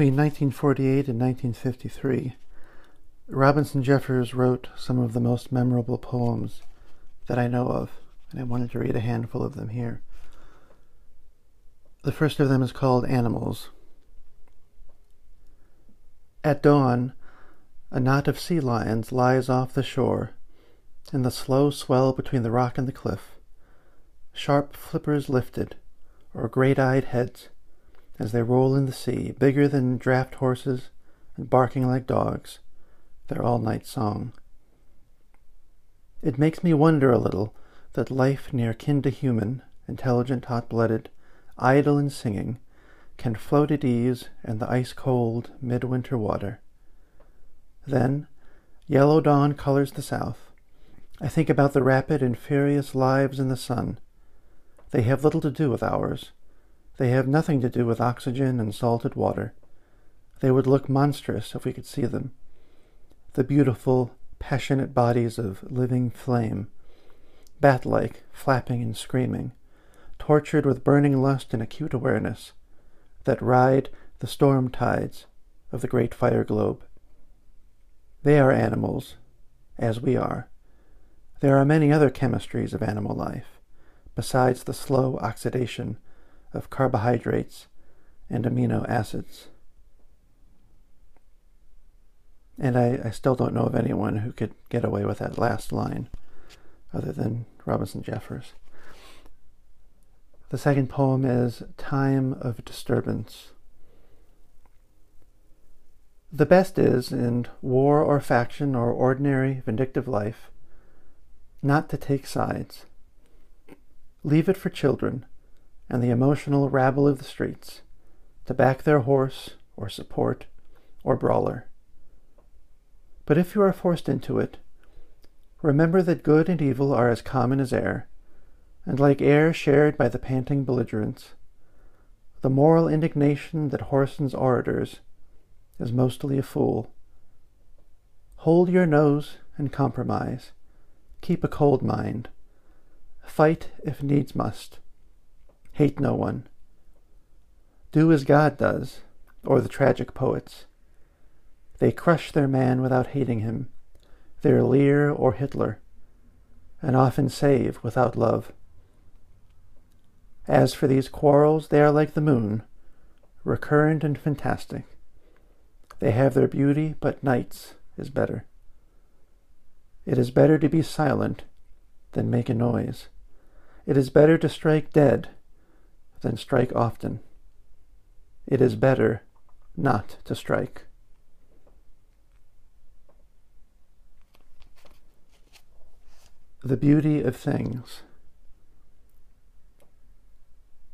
Between 1948 and 1953, Robinson Jeffers wrote some of the most memorable poems that I know of, and I wanted to read a handful of them here. The first of them is called Animals. At dawn, a knot of sea lions lies off the shore in the slow swell between the rock and the cliff, sharp flippers lifted, or great eyed heads as they roll in the sea, bigger than draft horses and barking like dogs, their all night song. It makes me wonder a little that life near kin to human, intelligent, hot blooded, idle and singing, can float at ease in the ice cold midwinter water. Then, yellow dawn colors the south. I think about the rapid and furious lives in the sun. They have little to do with ours they have nothing to do with oxygen and salted water. They would look monstrous if we could see them. The beautiful, passionate bodies of living flame, bat like, flapping and screaming, tortured with burning lust and acute awareness, that ride the storm tides of the great fire globe. They are animals, as we are. There are many other chemistries of animal life, besides the slow oxidation of carbohydrates and amino acids. And I, I, still don't know of anyone who could get away with that last line other than Robinson Jeffers. The second poem is Time of Disturbance. The best is, in war or faction or ordinary vindictive life, not to take sides. Leave it for children and the emotional rabble of the streets to back their horse or support or brawler. But if you are forced into it, remember that good and evil are as common as air, and like air shared by the panting belligerents, the moral indignation that horsens orators is mostly a fool. Hold your nose and compromise. Keep a cold mind. Fight if needs must Hate no one. Do as God does, or the tragic poets. They crush their man without hating him, their Lear or Hitler, and often save without love. As for these quarrels, they are like the moon, recurrent and fantastic. They have their beauty, but night's is better. It is better to be silent than make a noise. It is better to strike dead than strike often. It is better not to strike. The beauty of things.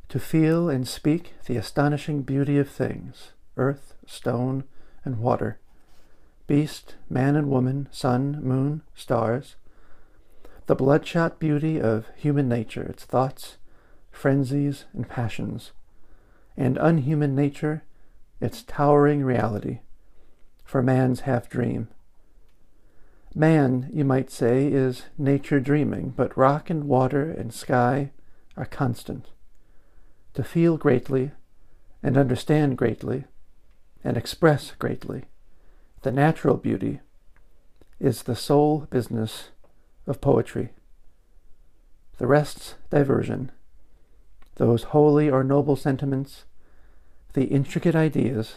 To feel and speak the astonishing beauty of things earth, stone, and water, beast, man and woman, sun, moon, stars, the bloodshot beauty of human nature, its thoughts, frenzies, and passions, and unhuman nature its towering reality, for man's half dream. Man, you might say, is nature dreaming, but rock and water and sky are constant. To feel greatly, and understand greatly, and express greatly, the natural beauty is the sole business of poetry. The rest's diversion those holy or noble sentiments, the intricate ideas,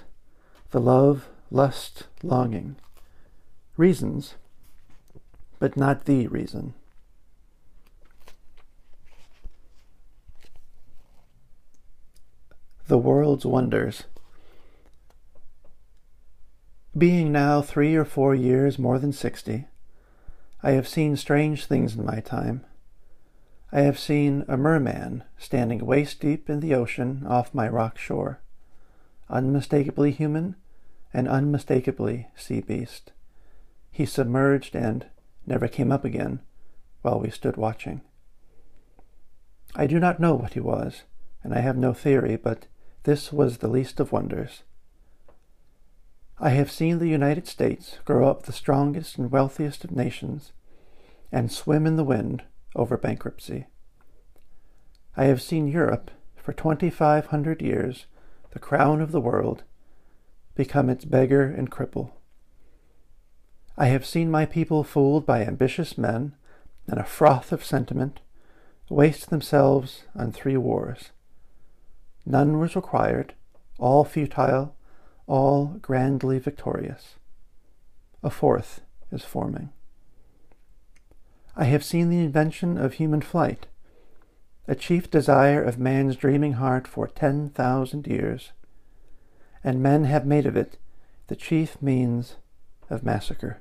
the love, lust, longing, reasons, but not the reason. The world's wonders. Being now three or four years more than sixty, I have seen strange things in my time. I have seen a merman standing waist deep in the ocean off my rock shore, unmistakably human and unmistakably sea beast. He submerged and never came up again while we stood watching. I do not know what he was, and I have no theory, but this was the least of wonders. I have seen the United States grow up the strongest and wealthiest of nations and swim in the wind over bankruptcy. I have seen Europe, for 2,500 years, the crown of the world, become its beggar and cripple. I have seen my people fooled by ambitious men and a froth of sentiment waste themselves on three wars. None was required, all futile, all grandly victorious. A fourth is forming. I have seen the invention of human flight, a chief desire of man's dreaming heart for ten thousand years, and men have made of it the chief means of massacre.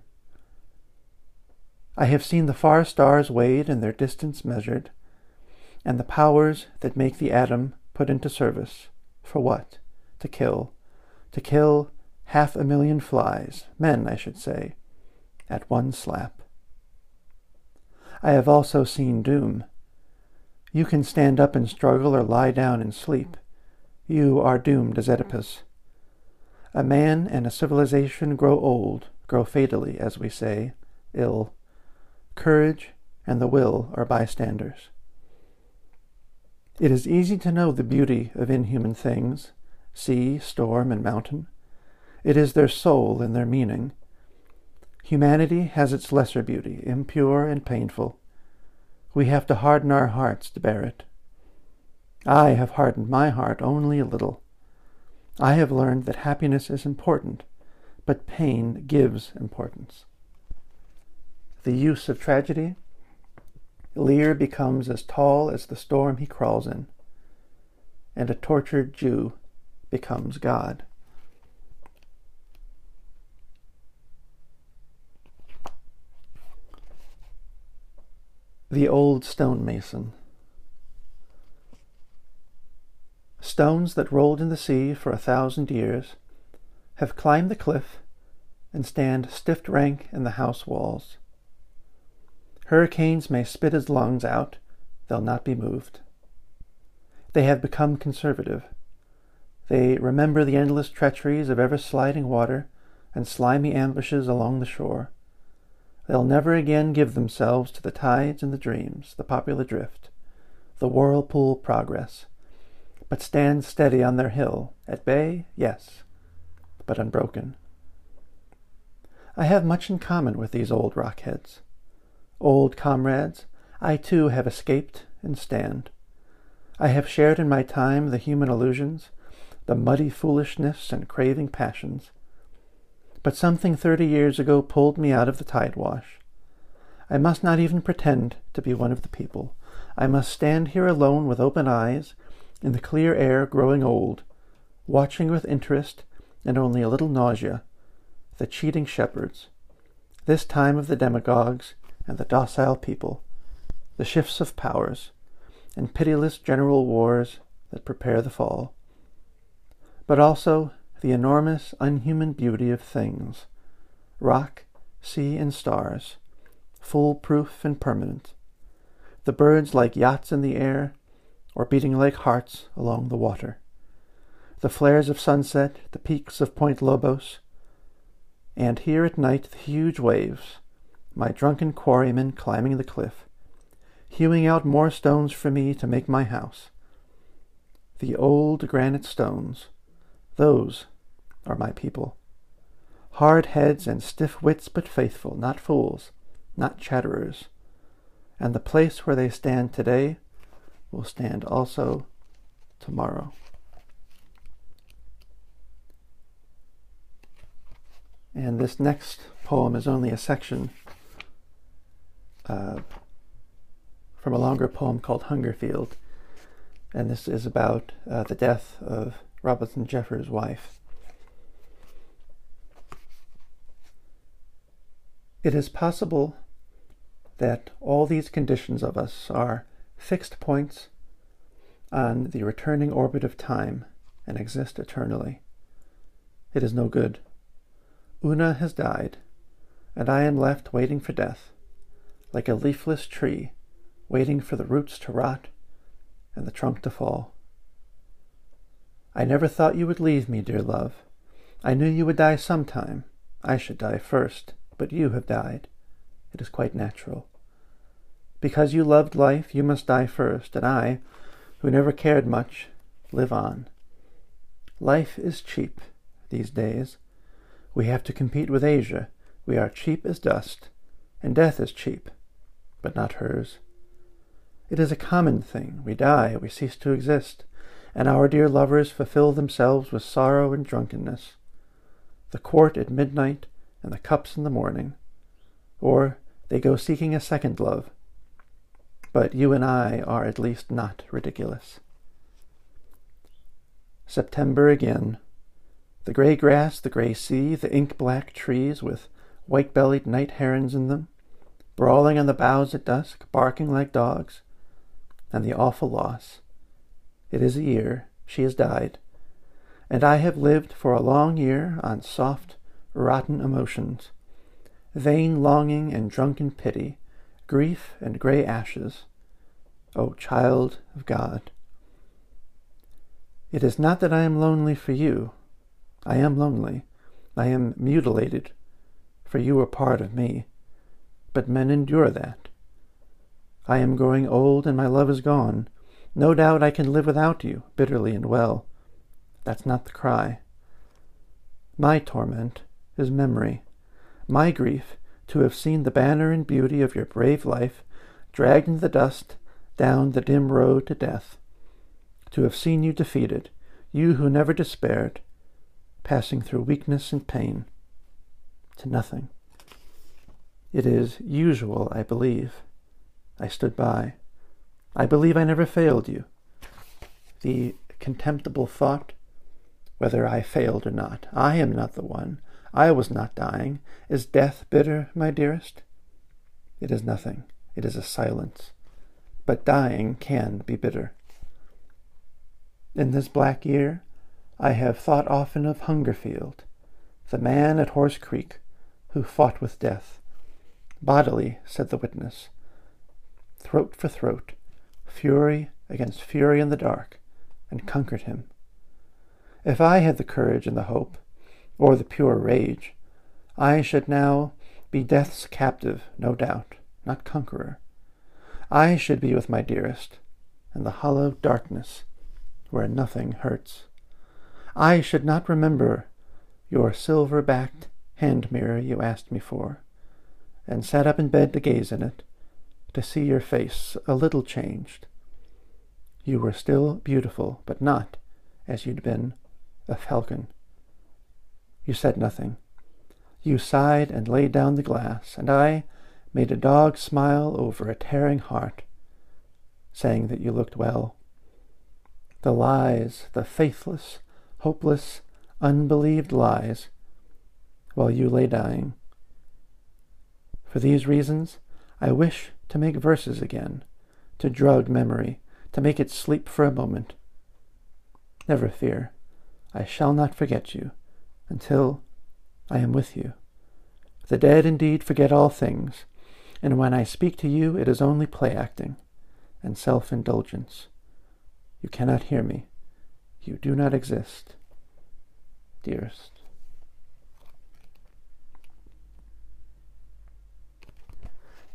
I have seen the far stars weighed and their distance measured, and the powers that make the atom put into service. For what? To kill to kill half a million flies, men, I should say, at one slap. I have also seen doom. You can stand up and struggle or lie down and sleep. You are doomed as Oedipus. A man and a civilization grow old, grow fatally, as we say, ill. Courage and the will are bystanders. It is easy to know the beauty of inhuman things, sea, storm, and mountain. It is their soul and their meaning. Humanity has its lesser beauty, impure and painful. We have to harden our hearts to bear it. I have hardened my heart only a little. I have learned that happiness is important, but pain gives importance. The use of tragedy. Lear becomes as tall as the storm he crawls in, and a tortured Jew becomes God. The Old Stonemason Stones that rolled in the sea for a thousand years have climbed the cliff and stand stiff rank in the house walls. Hurricanes may spit his lungs out, they'll not be moved. They have become conservative they remember the endless treacheries of ever sliding water and slimy ambushes along the shore. They'll never again give themselves to the tides and the dreams, the popular drift, the whirlpool progress, but stand steady on their hill, at bay, yes, but unbroken. I have much in common with these old rockheads. Old comrades, I too have escaped and stand. I have shared in my time the human illusions, the muddy foolishness and craving passions. But something thirty years ago pulled me out of the tidewash. I must not even pretend to be one of the people. I must stand here alone with open eyes, in the clear air growing old, watching with interest and only a little nausea the cheating shepherds, this time of the demagogues and the docile people, the shifts of powers, and pitiless general wars that prepare the fall but also the enormous unhuman beauty of things rock, sea, and stars, foolproof and permanent. The birds like yachts in the air, or beating like hearts along the water. The flares of sunset, the peaks of Point Lobos, and here at night the huge waves, my drunken quarrymen climbing the cliff, hewing out more stones for me to make my house. The old granite stones, those are my people. Hard heads and stiff wits, but faithful, not fools, not chatterers. And the place where they stand today will stand also tomorrow. And this next poem is only a section uh, from a longer poem called Hungerfield. And this is about uh, the death of Robinson Jeffers' wife. It is possible that all these conditions of us are fixed points on the returning orbit of time and exist eternally. It is no good. Una has died, and I am left waiting for death, like a leafless tree, waiting for the roots to rot and the trunk to fall. I never thought you would leave me, dear love. I knew you would die sometime. I should die first, but you have died. It is quite natural. Because you loved life, you must die first, and I, who never cared much, live on. Life is cheap these days. We have to compete with Asia. We are cheap as dust, and death is cheap, but not hers. It is a common thing. We die, we cease to exist, and our dear lovers fulfill themselves with sorrow and drunkenness. The quart at midnight and the cups in the morning. Or they go seeking a second love, but you and I are at least not ridiculous. September again. The gray grass, the gray sea, the ink black trees with white bellied night herons in them, brawling on the boughs at dusk, barking like dogs, and the awful loss. It is a year, she has died, and I have lived for a long year on soft, rotten emotions, vain longing and drunken pity, grief and grey ashes. O child of God! It is not that I am lonely for you. I am lonely. I am mutilated, for you are part of me. But men endure that. I am growing old and my love is gone. No doubt I can live without you, bitterly and well. That's not the cry. My torment is memory. My grief to have seen the banner and beauty of your brave life dragged in the dust down the dim road to death, to have seen you defeated, you who never despaired, passing through weakness and pain to nothing. It is usual, I believe. I stood by. I believe I never failed you. The contemptible thought, whether I failed or not, I am not the one. I was not dying. Is death bitter, my dearest? It is nothing. It is a silence. But dying can be bitter. In this black year, I have thought often of Hungerfield, the man at Horse Creek who fought with death. Bodily, said the witness, throat for throat, fury against fury in the dark, and conquered him. If I had the courage and the hope, or the pure rage, I should now be death's captive, no doubt, not conqueror. I should be with my dearest, in the hollow darkness where nothing hurts. I should not remember your silver backed hand mirror you asked me for, and sat up in bed to gaze in it, to see your face a little changed. You were still beautiful, but not, as you'd been, a falcon. You said nothing. You sighed and laid down the glass, and I made a dog smile over a tearing heart, saying that you looked well. The lies, the faithless, hopeless, unbelieved lies, while you lay dying. For these reasons, I wish to make verses again, to drug memory, to make it sleep for a moment. Never fear, I shall not forget you until I am with you. The dead indeed forget all things, and when I speak to you it is only play acting and self indulgence. You cannot hear me. You do not exist, dearest.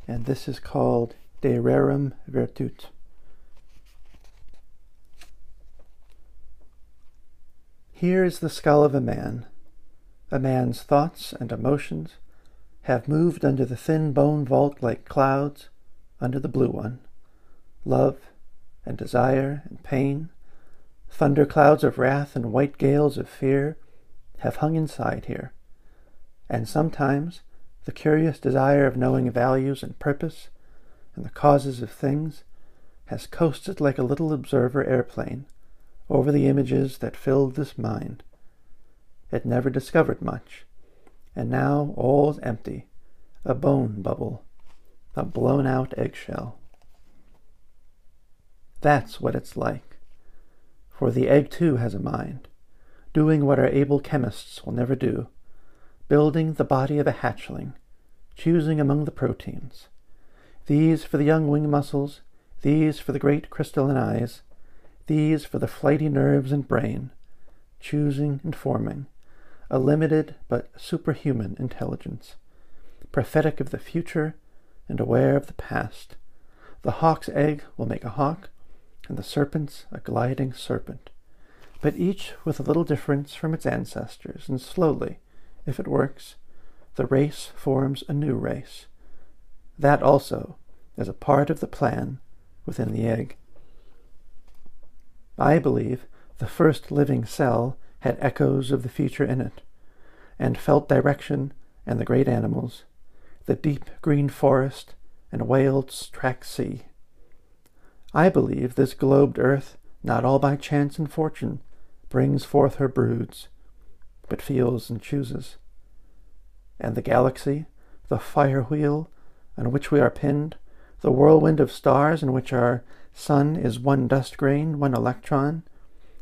And this is called De Rerum Virtute. Here is the skull of a man. A man's thoughts and emotions have moved under the thin bone vault like clouds under the blue one. Love and desire and pain, Thunder clouds of wrath and white gales of fear have hung inside here. And sometimes the curious desire of knowing values and purpose and the causes of things has coasted like a little observer airplane over the images that filled this mind. It never discovered much, and now all's empty, a bone bubble, a blown out eggshell. That's what it's like. For the egg too has a mind, doing what our able chemists will never do, building the body of a hatchling, choosing among the proteins. These for the young wing muscles, these for the great crystalline eyes, these for the flighty nerves and brain, choosing and forming, a limited but superhuman intelligence, prophetic of the future and aware of the past. The hawk's egg will make a hawk, and the serpent's a gliding serpent, but each with a little difference from its ancestors, and slowly, if it works, the race forms a new race. That also is a part of the plan within the egg. I believe the first living cell had echoes of the future in it, and felt direction and the great animals, the deep green forest and whale's track sea. I believe this globed earth, not all by chance and fortune, brings forth her broods, but feels and chooses. And the galaxy, the fire wheel on which we are pinned, the whirlwind of stars in which our sun is one dust grain, one electron,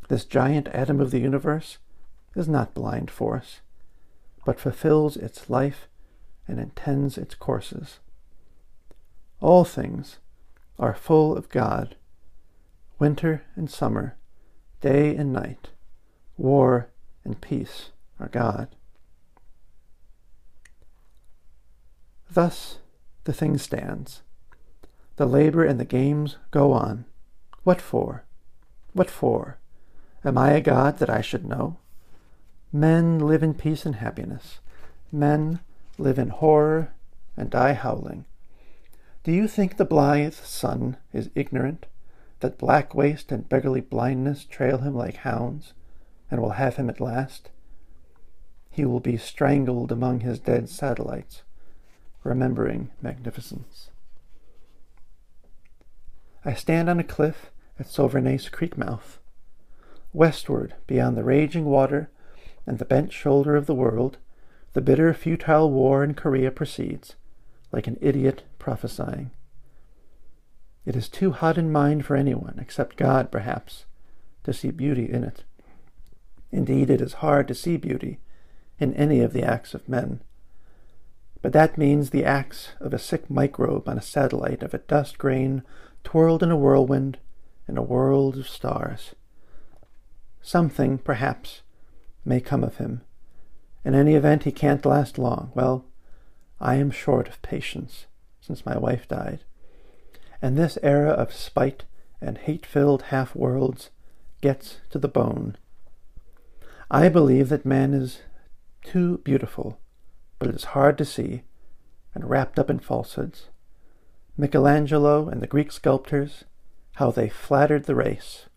this giant atom of the universe, is not blind force, but fulfills its life and intends its courses. All things are full of God, winter and summer, day and night, war and peace are God. Thus the thing stands. The labor and the games go on. What for? What for? Am I a God that I should know? Men live in peace and happiness. Men live in horror and die howling. Do you think the blithe sun is ignorant that black waste and beggarly blindness trail him like hounds and will have him at last? He will be strangled among his dead satellites, remembering magnificence. I stand on a cliff at Soberanes Creek mouth. Westward, beyond the raging water and the bent shoulder of the world, the bitter, futile war in Korea proceeds, like an idiot prophesying. It is too hot in mind for anyone, except God, perhaps, to see beauty in it. Indeed, it is hard to see beauty in any of the acts of men. But that means the acts of a sick microbe on a satellite of a dust grain twirled in a whirlwind in a world of stars. Something, perhaps, may come of him. In any event, he can't last long. Well, I am short of patience since my wife died. And this era of spite and hate filled half worlds gets to the bone. I believe that man is too beautiful, but it is hard to see and wrapped up in falsehoods. Michelangelo and the Greek sculptors, how they flattered the race.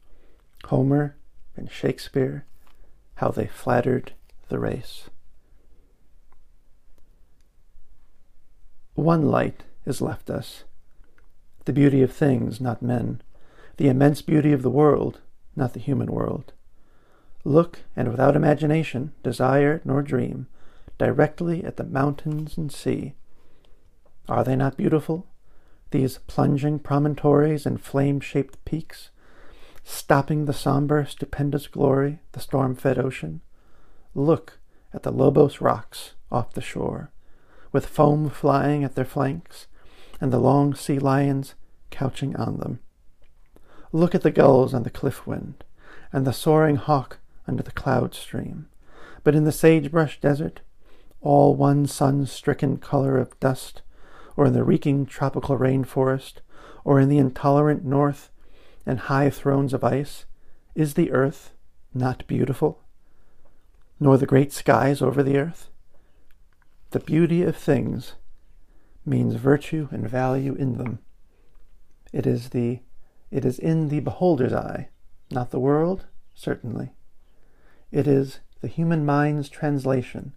Homer and Shakespeare, how they flattered the race. One light is left us the beauty of things, not men, the immense beauty of the world, not the human world. Look, and without imagination, desire, nor dream, directly at the mountains and sea. Are they not beautiful? these plunging promontories and flame shaped peaks, stopping the somber, stupendous glory, the storm fed ocean. Look at the Lobos rocks off the shore, with foam flying at their flanks, and the long sea lions couching on them. Look at the gulls on the cliff wind, and the soaring hawk under the cloud stream. But in the sagebrush desert, all one sun stricken color of dust, or in the reeking tropical rainforest, or in the intolerant north and high thrones of ice, is the earth not beautiful? Nor the great skies over the earth? The beauty of things means virtue and value in them. It is the it is in the beholder's eye, not the world certainly. It is the human mind's translation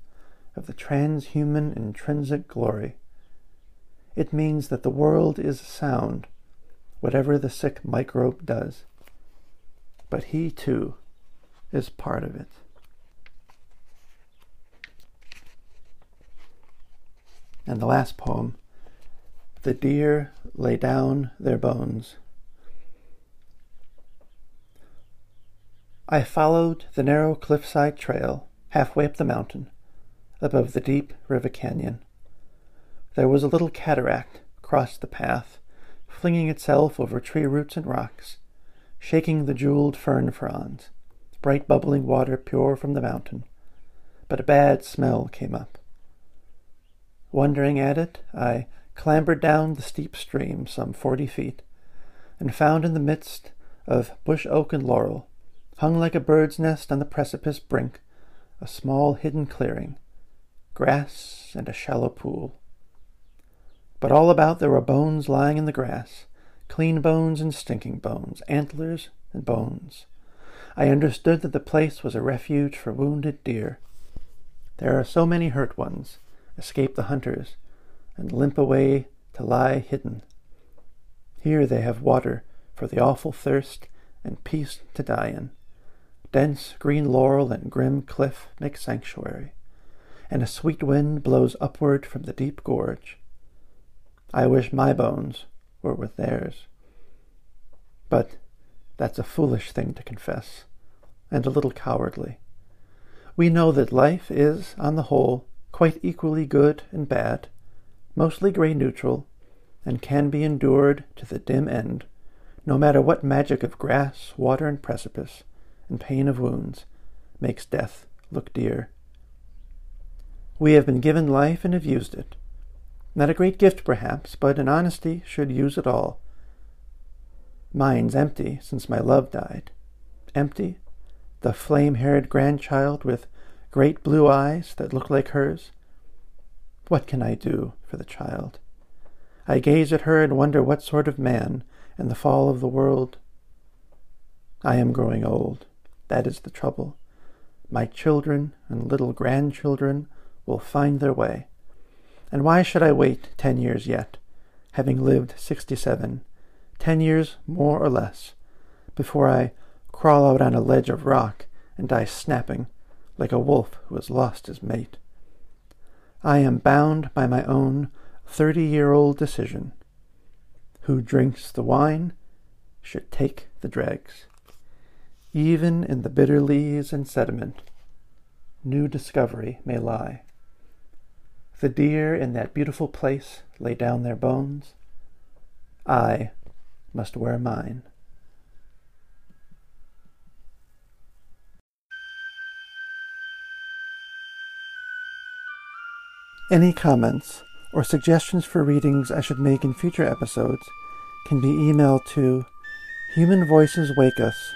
of the transhuman intrinsic glory. It means that the world is sound, whatever the sick microbe does. But he, too, is part of it. And the last poem The deer lay down their bones. I followed the narrow cliffside trail halfway up the mountain, above the deep river canyon. There was a little cataract crossed the path, flinging itself over tree roots and rocks, shaking the jeweled fern fronds, bright bubbling water pure from the mountain. But a bad smell came up. Wondering at it, I clambered down the steep stream some forty feet, and found in the midst of bush oak and laurel hung like a bird's nest on the precipice brink, a small hidden clearing, grass and a shallow pool. But all about there were bones lying in the grass, clean bones and stinking bones, antlers and bones. I understood that the place was a refuge for wounded deer. There are so many hurt ones, escape the hunters, and limp away to lie hidden. Here they have water for the awful thirst and peace to die in. Dense green laurel and grim cliff make sanctuary, and a sweet wind blows upward from the deep gorge. I wish my bones were with theirs. But that's a foolish thing to confess, and a little cowardly. We know that life is, on the whole, quite equally good and bad, mostly gray neutral, and can be endured to the dim end, no matter what magic of grass, water, and precipice and pain of wounds makes death look dear. We have been given life and have used it. Not a great gift, perhaps, but in honesty should use it all. Mine's empty since my love died. Empty? The flame haired grandchild with great blue eyes that look like hers? What can I do for the child? I gaze at her and wonder what sort of man, in the fall of the world. I am growing old. That is the trouble. My children and little grandchildren will find their way. And why should I wait ten years yet, having lived sixty-seven, ten years more or less, before I crawl out on a ledge of rock and die snapping like a wolf who has lost his mate? I am bound by my own thirty-year-old decision. Who drinks the wine should take the dregs. Even in the bitter leaves and sediment, new discovery may lie. The deer in that beautiful place lay down their bones. I must wear mine. Any comments or suggestions for readings I should make in future episodes can be emailed to Human Voices Wake Us